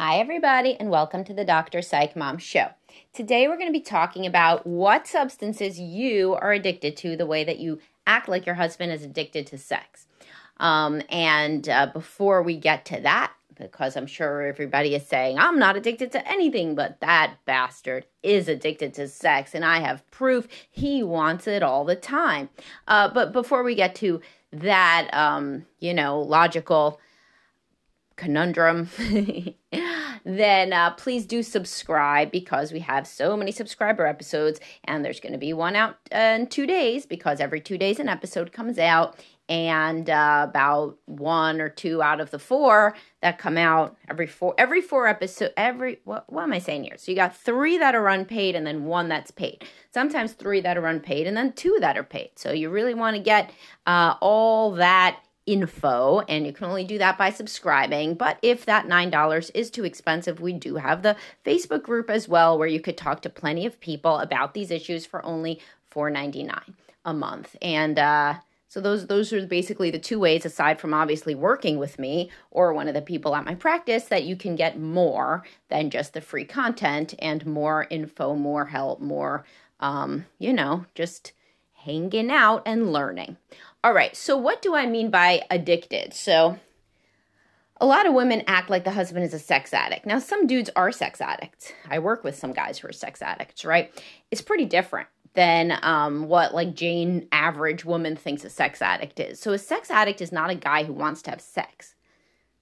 Hi, everybody, and welcome to the Dr. Psych Mom Show. Today, we're going to be talking about what substances you are addicted to, the way that you act like your husband is addicted to sex. Um, and uh, before we get to that, because I'm sure everybody is saying, I'm not addicted to anything, but that bastard is addicted to sex, and I have proof he wants it all the time. Uh, but before we get to that, um, you know, logical conundrum, then uh, please do subscribe because we have so many subscriber episodes, and there's going to be one out uh, in two days because every two days an episode comes out. And uh, about one or two out of the four that come out every four every four episode every what, what am I saying here? So you got three that are unpaid and then one that's paid. Sometimes three that are unpaid and then two that are paid. So you really want to get uh, all that info and you can only do that by subscribing. But if that $9 is too expensive we do have the facebook group as well where you could talk to plenty of people about these issues for only $4.99 a month. And uh, so those those are basically the two ways aside from obviously working with me or one of the people at my practice that you can get more than just the free content and more info more help more um, you know just hanging out and learning all right, so what do I mean by addicted? So, a lot of women act like the husband is a sex addict. Now, some dudes are sex addicts. I work with some guys who are sex addicts, right? It's pretty different than um, what like Jane average woman thinks a sex addict is. So, a sex addict is not a guy who wants to have sex.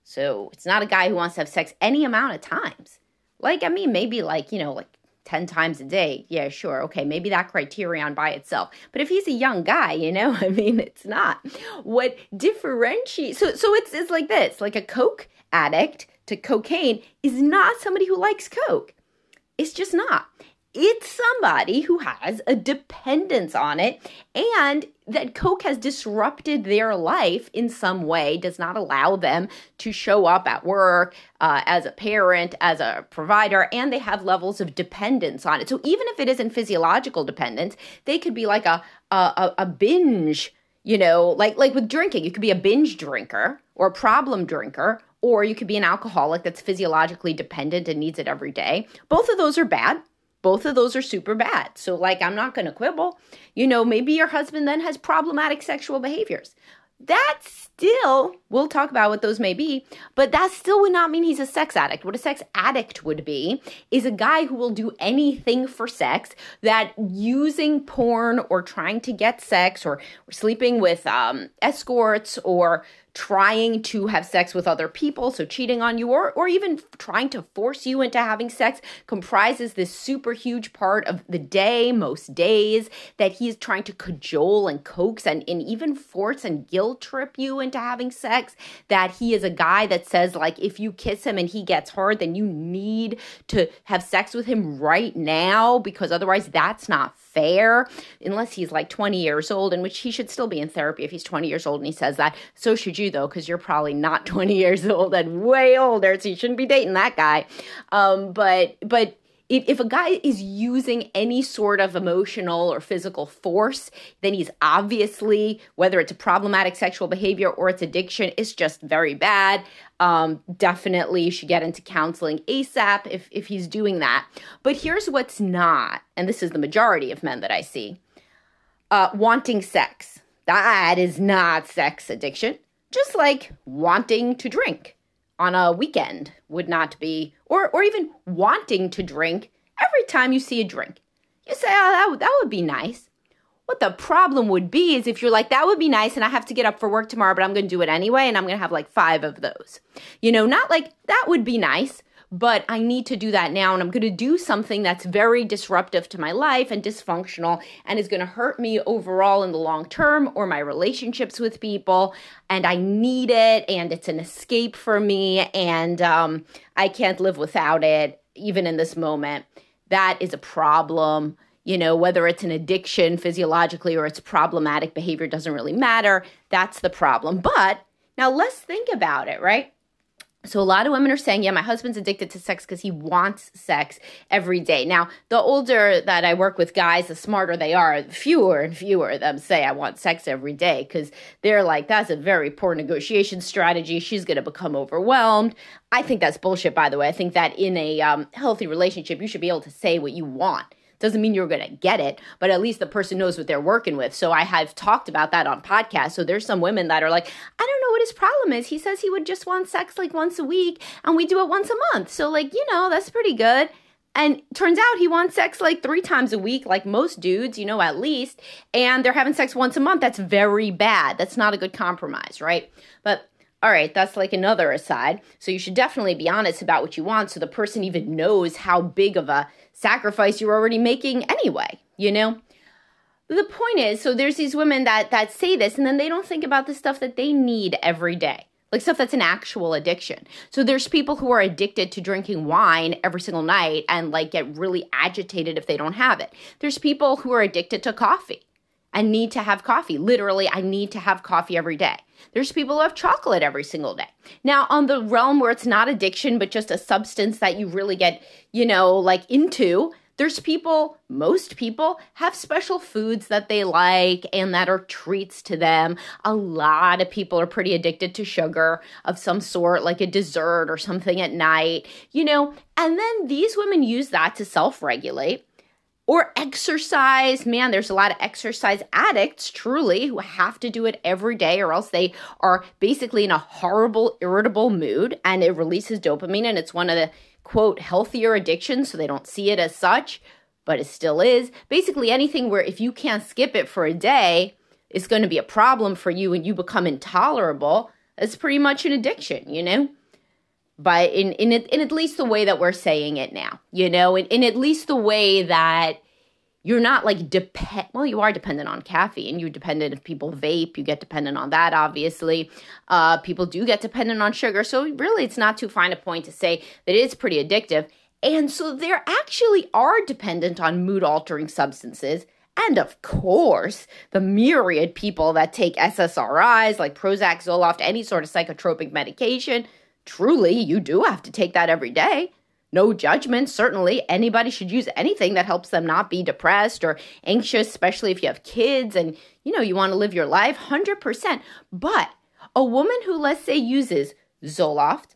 So, it's not a guy who wants to have sex any amount of times. Like, I mean, maybe like, you know, like 10 times a day, yeah, sure. Okay, maybe that criterion by itself. But if he's a young guy, you know, I mean, it's not. What differentiates so so it's it's like this, like a coke addict to cocaine is not somebody who likes coke. It's just not it's somebody who has a dependence on it and that coke has disrupted their life in some way does not allow them to show up at work uh, as a parent as a provider and they have levels of dependence on it. So even if it isn't physiological dependence they could be like a a, a binge you know like like with drinking you could be a binge drinker or a problem drinker or you could be an alcoholic that's physiologically dependent and needs it every day. Both of those are bad both of those are super bad. So, like, I'm not going to quibble. You know, maybe your husband then has problematic sexual behaviors. That still, we'll talk about what those may be, but that still would not mean he's a sex addict. What a sex addict would be is a guy who will do anything for sex that using porn or trying to get sex or, sleeping with um, escorts or trying to have sex with other people, so cheating on you, or, or even trying to force you into having sex, comprises this super huge part of the day, most days, that he is trying to cajole and coax and, and even force and guilt trip you into having sex. That he is a guy that says, like, if you kiss him and he gets hard, then you need to have sex with him right now because otherwise that's not fair unless he's like 20 years old, in which he should still be in therapy if he's 20 years old and he says that. So should you, though, because you're probably not 20 years old and way older, so you shouldn't be dating that guy. Um, but, but, if, if a guy is using any sort of emotional or physical force, then he's obviously, whether it's a problematic sexual behavior or it's addiction, it's just very bad. Um, definitely should get into counseling ASAP if, if he's doing that. But here's what's not, and this is the majority of men that I see uh, wanting sex. That is not sex addiction, just like wanting to drink on a weekend would not be, or or even wanting to drink every time you see a drink. You say, oh, that would, that would be nice. What the problem would be is if you're like, that would be nice, and I have to get up for work tomorrow, but I'm to do it anyway, and I'm to have like five of those. You know, not like that would be nice, but I need to do that now. And I'm going to do something that's very disruptive to my life and dysfunctional and is going to hurt me overall in the long term or my relationships with people. And I need it. And it's an escape for me. And um, I can't live without it, even in this moment. That is a problem you know, whether it's an addiction physiologically or it's problematic behavior doesn't really matter. That's the problem. But now let's think about it, right? So a lot of women are saying, yeah, my husband's addicted to sex because he wants sex every day. Now, the older that I work with guys, the smarter they are. Fewer and fewer of them say I want sex every day because they're like, that's a very poor negotiation strategy. She's going to become overwhelmed. I think that's bullshit, by the way. I think that in a um, healthy relationship, you should be able to say what you want doesn't mean you're going to get it, but at least the person knows what they're working with. So I have talked about that on podcasts. So there's some women that are like, I don't know what his problem is. He says he would just want sex like once a week and we do it once a month. So, like, you know, that's pretty good. And turns out he wants sex like three times a week, like most dudes, you know, at least. And they're having sex once a month. That's very bad. That's not a good compromise, right? But all right, that's like another aside. So you should definitely be honest about what you want so the person even knows how big of a sacrifice you're already making anyway, you know? The point is, so there's these women that that say this and then they don't think about the stuff that they need every day. Like stuff that's an actual addiction. So there's people who are addicted to drinking wine every single night and like get really agitated if they don't have it. There's people who are addicted to coffee and need to have coffee. Literally, I need to have coffee every day. There's people who have chocolate every single day. Now, on the realm where it's not addiction, but just a substance that you really get, you know, like into, there's people, most people have special foods that they like and that are treats to them. A lot of people are pretty addicted to sugar of some sort, like a dessert or something at night, you know, and then these women use that to self regulate or exercise. Man, there's a lot of exercise addicts, truly, who have to do it every day, or else they are basically in a horrible, irritable mood and it releases dopamine. And it's one of the quote healthier addictions, so they don't see it as such, but it still is. Basically, anything where if you can't skip it for a day, it's going to be a problem for you and you become intolerable. It's pretty much an addiction, you know? But in in in at least the way that we're saying it now, you know, in, in at least the way that you're not like depend well you are dependent on caffeine. You're dependent if people vape you get dependent on that obviously. Uh, people do get dependent on sugar so really it's not too fine a point to say that it's pretty addictive. And so there actually are dependent on mood altering substances. And of course, the myriad people that take SSRIs like Prozac, Zoloft, any sort of psychotropic medication, truly, you do have to take that every day. No judgment, certainly. Anybody should use anything that helps them not be depressed or anxious, especially if you have kids and you know you want to live your life 100%. But a woman who, let's say, uses Zoloft,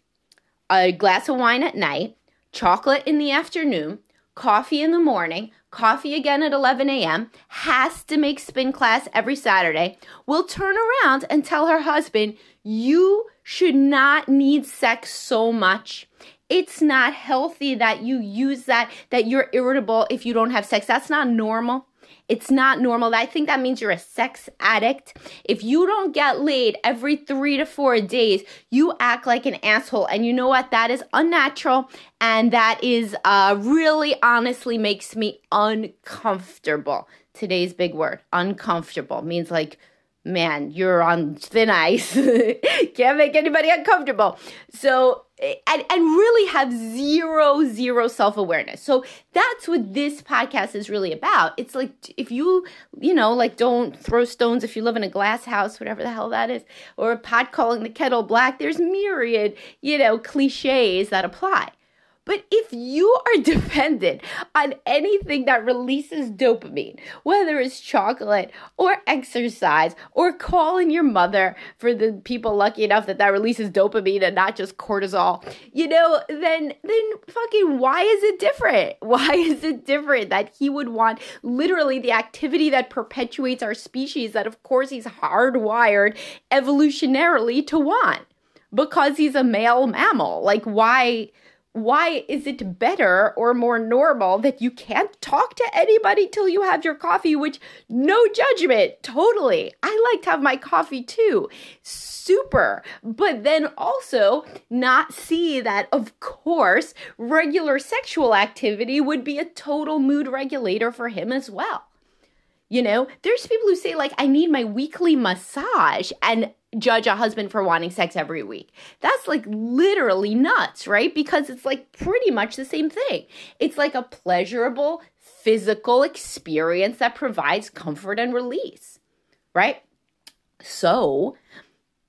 a glass of wine at night, chocolate in the afternoon, coffee in the morning, coffee again at 11 a.m., has to make spin class every Saturday, will turn around and tell her husband, You should not need sex so much. It's not healthy that you use that, that you're irritable if you don't have sex. That's not normal. It's not normal. I think that means you're a sex addict. If you don't get laid every three to four days, you act like an asshole. And you know what? That is unnatural. And that is uh, really honestly makes me uncomfortable. Today's big word uncomfortable means like man, you're on thin ice. Can't make anybody uncomfortable. So, eh, and, and really have zero, zero self awareness. So that's what this podcast is really about. It's like if you, you know, like don't throw stones if you live in a glass house, whatever the hell that is, or a pot calling the kettle black, there's myriad, you know, cliches that apply. But if you are dependent on anything that releases dopamine, whether it's chocolate or exercise or calling your mother for the people lucky enough that that releases dopamine and not just cortisol, you know, then then fucking why is it different? Why is it different that he would want literally the activity that perpetuates our species that of course he's hardwired evolutionarily to want? Because he's a male mammal. Like why why is it better or more normal that you can't talk to anybody till you have your coffee? Which, no judgment, totally. I like to have my coffee too. Super. But then also not see that, of course, regular sexual activity would be a total mood regulator for him as well. You know, there's people who say, like, I need my weekly massage. And judge a husband for wanting sex every week. That's like literally nuts, right? Because it's like pretty much the same thing. It's like a pleasurable physical experience that provides comfort and release, right? So,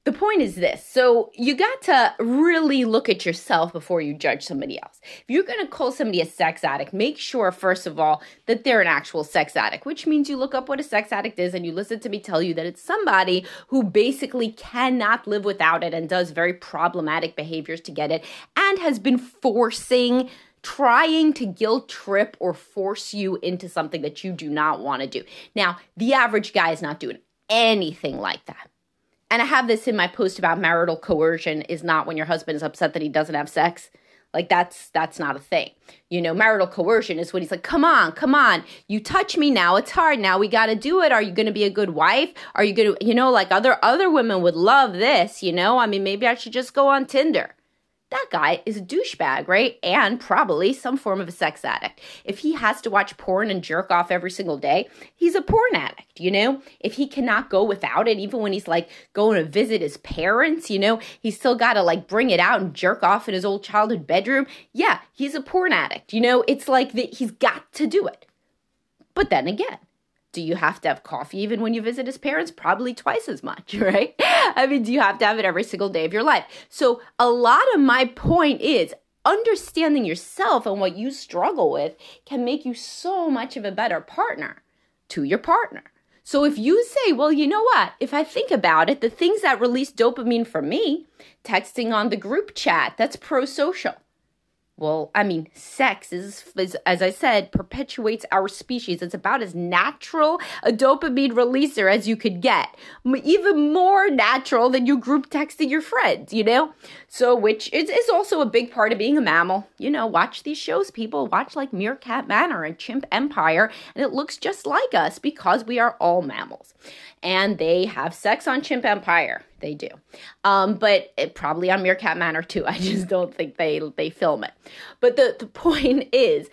the point is this so you got to really look at yourself before you judge somebody else. If you're going to call somebody a sex addict make sure first of all that they're an actual sex addict which means you look up what a sex addict is and you listen to me tell you that it's somebody who basically cannot live without it and does very problematic behaviors to get it and has been forcing trying to guilt trip or force you into something that you do not want to do. Now the average guy is not doing anything like that and I have this in my post about marital coercion is not when your husband is upset that he doesn't have sex. Like that's that's not a thing. You know, marital coercion is when he's like, "Come on, come on. You touch me now. It's hard. Now we got to do it. Are you going to be a good wife? Are you going to, you know, like other other women would love this, you know? I mean, maybe I should just go on Tinder." That guy is a douchebag, right? And probably some form of a sex addict. If he has to watch porn and jerk off every single day, he's a porn addict, you know? If he cannot go without it, even when he's like going to visit his parents, you know, he's still got to like bring it out and jerk off in his old childhood bedroom. Yeah, he's a porn addict, you know? It's like that he's got to do it. But then again, do you have to have coffee even when you visit his parents? Probably twice as much, right? I mean, do you have to have it every single day of your life? So, a lot of my point is understanding yourself and what you struggle with can make you so much of a better partner to your partner. So, if you say, well, you know what? If I think about it, the things that release dopamine for me, texting on the group chat, that's pro social well, I mean, sex is, is, as I said, perpetuates our species. It's about as natural a dopamine releaser as you could get. Even more natural than you group texting your friends, you know? So, which is, is also a big part of being a mammal. You know, watch these shows, people. Watch like Meerkat Manor and Chimp Empire, and it looks just like us because we are all mammals. And they have sex on Chimp Empire they do. Um, but it, probably on Meerkat Manor too. I just don't think they they film it. But the the point is,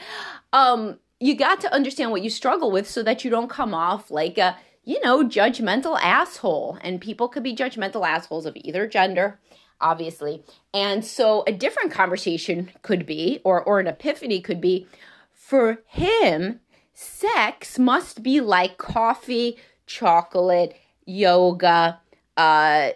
um, you got to understand what you struggle with so that you don't come off like a you know judgmental asshole. And people could be judgmental assholes of either gender obviously. And so a different conversation could be, or, or an epiphany could be, for him, sex must be like coffee, chocolate, yoga, uh,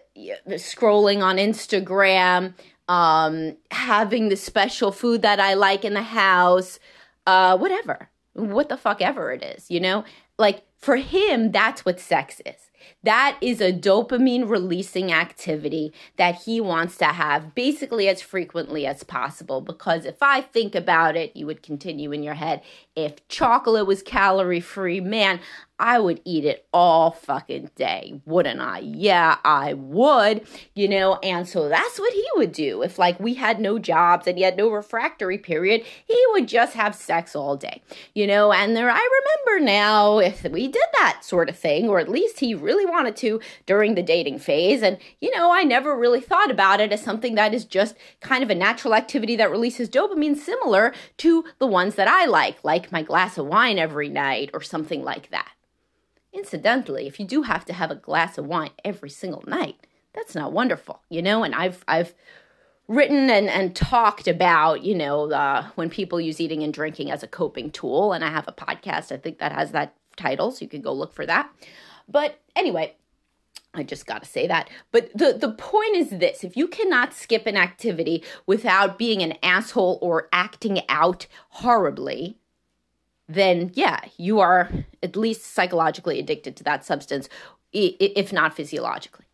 scrolling on Instagram, um, having the special food that I like in the house, uh, whatever, what the fuck ever it is, you know? Like for him, that's what sex is. That is a dopamine releasing activity that he wants to have basically as frequently as possible. Because if I think about it, you would continue in your head. If chocolate was calorie free, man, I would eat it all fucking day, wouldn't I? Yeah, I would, you know, and so that's what he would do. If like we had no jobs and he had no refractory period, he would just have sex all day, you know, and there I remember now if we did that sort of thing, or at least he really wanted to during the dating phase. And, you know, I never really thought about it as something that is just kind of a natural activity that releases dopamine similar to the ones that I like, like my glass of wine every night or something like that. Incidentally, if you do have to have a glass of wine every single night, that's not wonderful, you know? And I've, I've, written and, and talked about, you know, uh, when people use eating and drinking as a coping tool. And I have a podcast, I think that has that title, so you can go look for that. But anyway, I just got to say that. But the, the point is this if you cannot skip an activity without being an asshole or acting out horribly, then yeah, you are at least psychologically addicted to that substance, if not physiologically.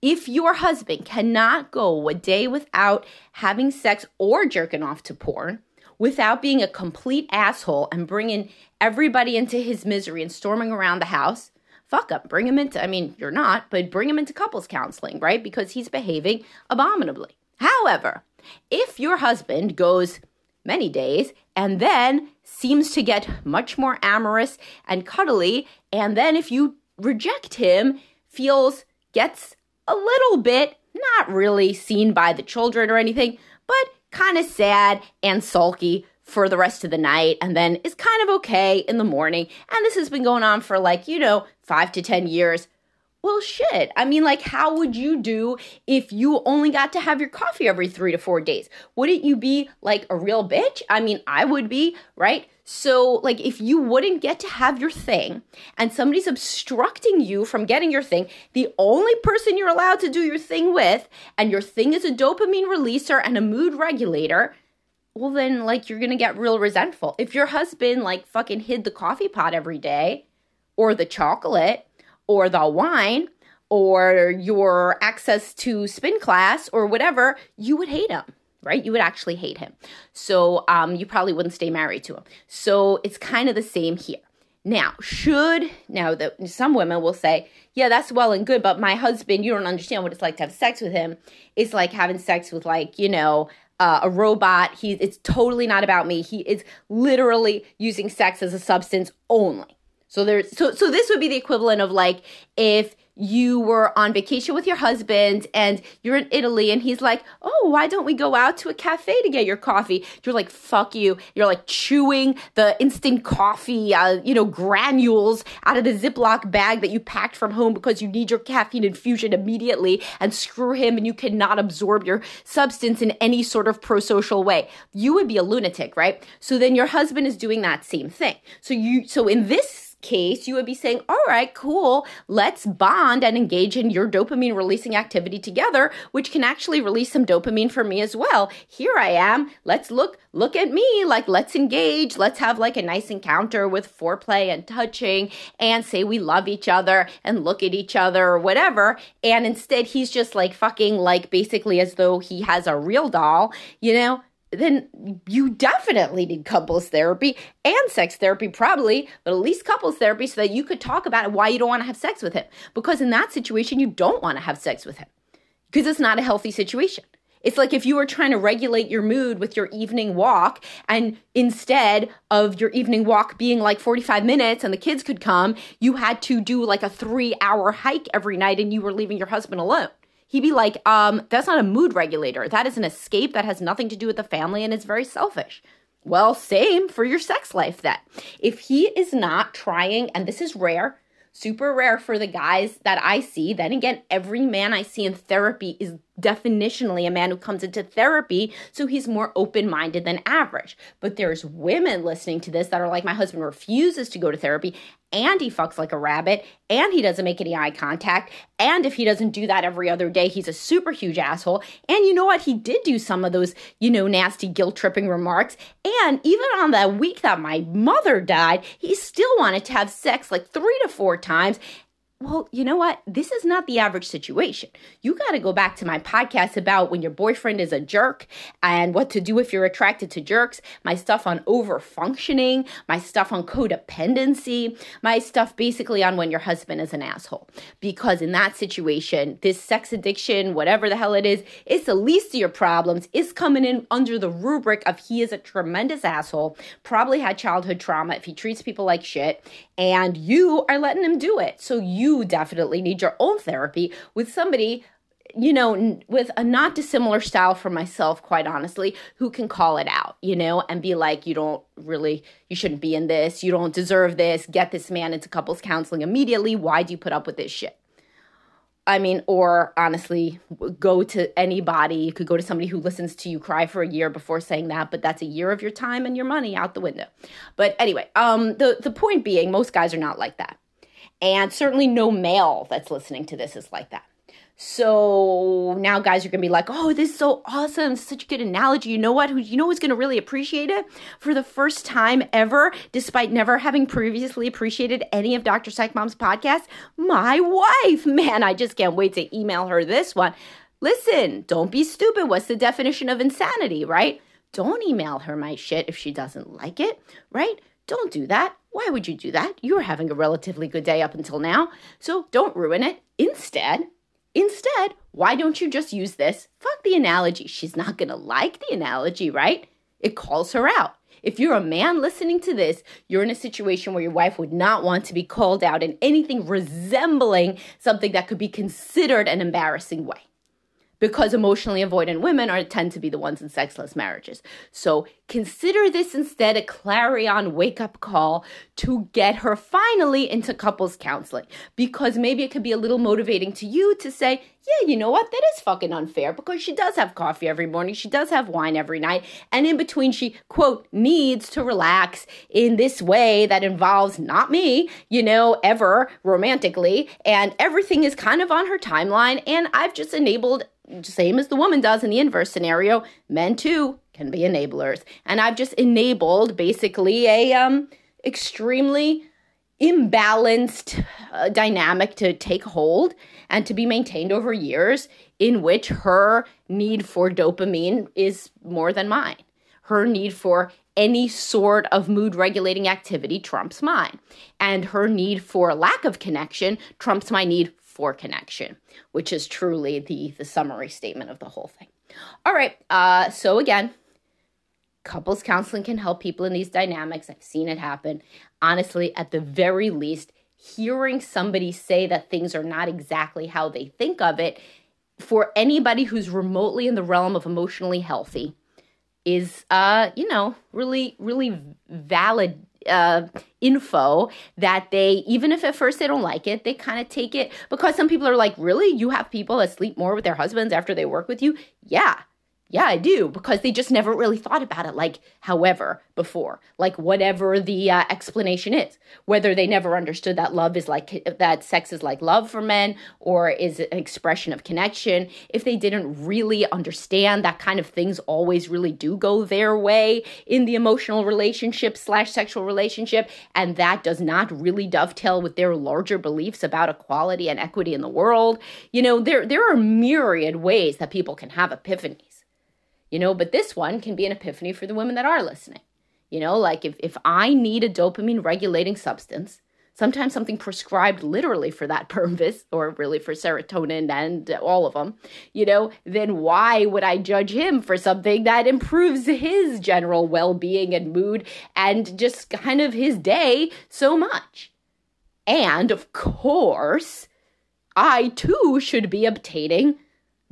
If your husband cannot go a day without having sex or jerking off to porn, without being a complete asshole and bringing everybody into his misery and storming around the house, fuck him. Bring him into, I mean, you're not, but bring him into couples counseling, right? Because he's behaving abominably. However, If your husband goes many days and then seems to get much more amorous and cuddly, and then if you reject him, feels, gets a little bit, not really seen by the children or anything, but kind of sad and sulky for the rest of the night and then is kind of okay in the morning. And this has been going on for like, you know, five to 10 years. Well, shit. I mean, like, how would you do if you only got to have your coffee every three to four days? Wouldn't you be like a real bitch? I mean, I would be, right? So, like, if you wouldn't get to have your thing and somebody's obstructing you from getting your thing, the only person you're allowed to do your thing with, and your thing is a dopamine releaser and a mood regulator, well, then, like, you're gonna get real resentful. If your husband, like, fucking hid the coffee pot every day, or the chocolate, or the wine or your access to spin class or whatever, you would hate him right? You would actually hate him. So um, you probably wouldn't stay married to him. So it's kind of the same here. Now, should now that some women will say, yeah, that's well and good, but my husband, you don't understand what it's like to have sex with him. It's like having sex with like, you know, uh, a robot. He's it's totally not about me. He is literally using sex as a substance only. So there's so so this would be the equivalent of like if you were on vacation with your husband and you're in Italy and he's like, "Oh, why don't we go out to a cafe to get your coffee?" You're like, "Fuck you." You're like chewing the instant coffee, uh, you know, granules out of the Ziploc bag that you packed from home because you need your caffeine infusion immediately and screw him and you cannot absorb your substance in any sort of pro-social way. You would be a lunatic, right? So then your husband is doing that same thing. So you so in this case, you would be saying, all right, cool, let's bond and engage in your dopamine releasing activity together, which can actually release some dopamine for me as well. Here I am. Let's look, look at me. Like, let's engage. Let's have like a nice encounter with foreplay and touching and say we love each other and look at each other or whatever. And instead, he's just like fucking like basically as though he has a real doll, you know? Then you definitely need couples therapy and sex therapy, probably, but at least couples therapy so that you could talk about why you don't want to have sex with him. Because in that situation, you don't want to have sex with him because it's not a healthy situation. It's like if you were trying to regulate your mood with your evening walk, and instead of your evening walk being like 45 minutes and the kids could come, you had to do like a three hour hike every night and you were leaving your husband alone he'd be like, um, that's not a mood regulator. That is an escape that has nothing to do with the family and is very selfish. Well, same for your sex life then. If he is not trying, and this is rare, super rare for the guys that I see, then again, every man I see in therapy is definitionally a man who comes into therapy, so he's more open minded than average. But there's women listening to this that are like, my husband refuses to go to therapy and he fucks like a rabbit and he doesn't make any eye contact. And if he doesn't do that every other day, he's a super huge asshole. And you know what? He did do some of those, you know, nasty guilt tripping remarks. And even on that week that my mother died, he still wanted to have sex like three to four times well, you know what? This is not the average situation. You got to go back to my podcast about when your boyfriend is a jerk and what to do if you're attracted to jerks, my stuff on over functioning, my stuff on codependency, my stuff basically on when your husband is an asshole. Because in that situation, this sex addiction, whatever the hell it is, it's the least of your problems. It's coming in under the rubric of he is a tremendous asshole, probably had childhood trauma if he treats people like shit, and you are letting him do it. So you definitely need your own therapy with somebody you know, with a not dissimilar style from myself, quite honestly, who can call it out, you know, and be like, you don't really, you shouldn't be in this, you don't deserve this, get this man into couples counseling immediately. Why do you put up with this shit? I mean, or honestly, go to anybody. You could go to somebody who listens to you cry for a year before saying that, but that's a year of your time and your money out the window. But anyway, um, the the point being, most guys are not like that, and certainly no male that's listening to this is like that. So now guys are gonna be like, oh, this is so awesome, such a good analogy. You know what? Who you know who's gonna really appreciate it? For the first time ever, despite never having previously appreciated any of Dr. Psych Mom's podcasts, my wife. Man, I just can't wait to email her this one. Listen, don't be stupid. What's the definition of insanity, right? Don't email her my shit if she doesn't like it, right? Don't do that. Why would you do that? You're having a relatively good day up until now, so don't ruin it. Instead, Instead, why don't you just use this? Fuck the analogy. She's not gonna like the analogy, right? It calls her out. If you're a man listening to this, you're in a situation where your wife would not want to be called out in anything resembling something that could be considered an embarrassing way because emotionally avoidant women are tend to be the ones in sexless marriages. So consider this instead a clarion wake up call to get her finally into couples counseling because maybe it could be a little motivating to you to say, yeah, you know what? That is fucking unfair because she does have coffee every morning. She does have wine every night. And in between, she, quote, needs to relax in this way that involves not me, you know, ever romantically. And everything is kind of on her timeline. And I've just enabled same as the woman does in the inverse scenario, men too can be enablers. And I've just enabled basically a um extremely imbalanced uh, dynamic to take hold and to be maintained over years in which her need for dopamine is more than mine. Her need for any sort of mood regulating activity trumps mine. And her need for lack of connection trumps my need for connection, which is truly the the summary statement of the whole thing. All right, uh, so again, couples counseling can help people in these dynamics. I've seen it happen. Honestly, at the very least, hearing somebody say that things are not exactly how they think of it for anybody who's remotely in the realm of emotionally healthy is uh you know really really valid uh, info that they, even if at first they don't like it, they kind of take it because some people are like, really? You have people that sleep more with their husbands after they work with you? Yeah. Yeah, I do because they just never really thought about it like however before, like whatever the uh, explanation is. Whether they never understood that love is like that sex is like love for men or is an expression of connection. If they didn't really understand that kind of things always really do go their way in the emotional relationship slash sexual relationship, and that does not really dovetail with their larger beliefs about equality and equity in the world. You know, there there are myriad ways that people can have epiphanies you know, but this one can be an epiphany for the women that are listening. You know, like if, if I need a dopamine regulating substance, sometimes something prescribed literally for that purpose or really for serotonin and all of them, you know, then why would I judge him for something that improves his general well being and mood and just kind of his day so much? And of course, I too should be obtaining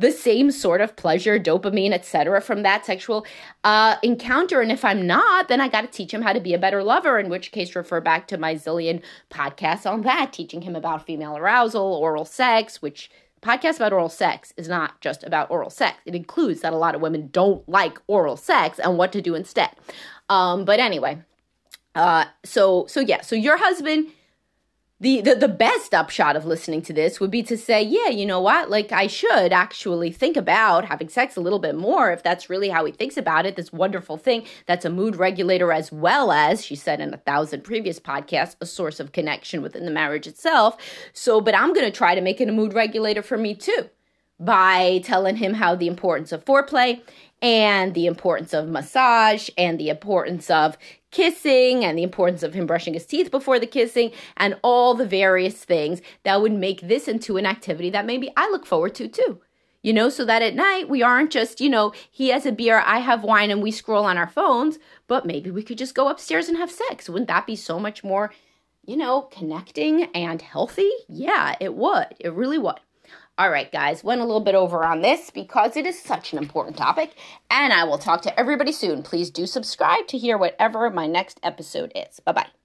the same sort of pleasure, dopamine, etc., from that sexual uh, encounter. And if I'm not, then I got to teach him how to be a better lover. In which case, refer back to my zillion podcasts on that, teaching him about female arousal, oral sex, which podcast about oral sex is not just about oral sex. It includes that a lot of women don't like oral sex and what to do instead. Um, but anyway, uh, so so yeah, so your husband the, the the best upshot of listening to this would be to say, yeah, you know what? Like I should actually think about having sex a little bit more if that's really how he thinks about it. This wonderful thing that's a mood regulator as well as she said in a thousand previous podcasts, a source of connection within the marriage itself. So, but I'm going to try to make it a mood regulator for me too by telling him how the importance of foreplay and the importance of massage and the importance of kissing and the importance of him brushing his teeth before the kissing and all the various things that would make this into an activity that maybe I look forward to too. You know, so that at night we aren't just, you know, he has a beer, I have wine, and we scroll on our phones, but maybe we could just go upstairs and have sex. Wouldn't that be so much more, you know, connecting and healthy? Yeah, it would. It really would. All right, guys, went a little bit over on this because it is such an important topic, and I will talk to everybody soon. Please do subscribe to hear whatever my next episode is. Bye bye.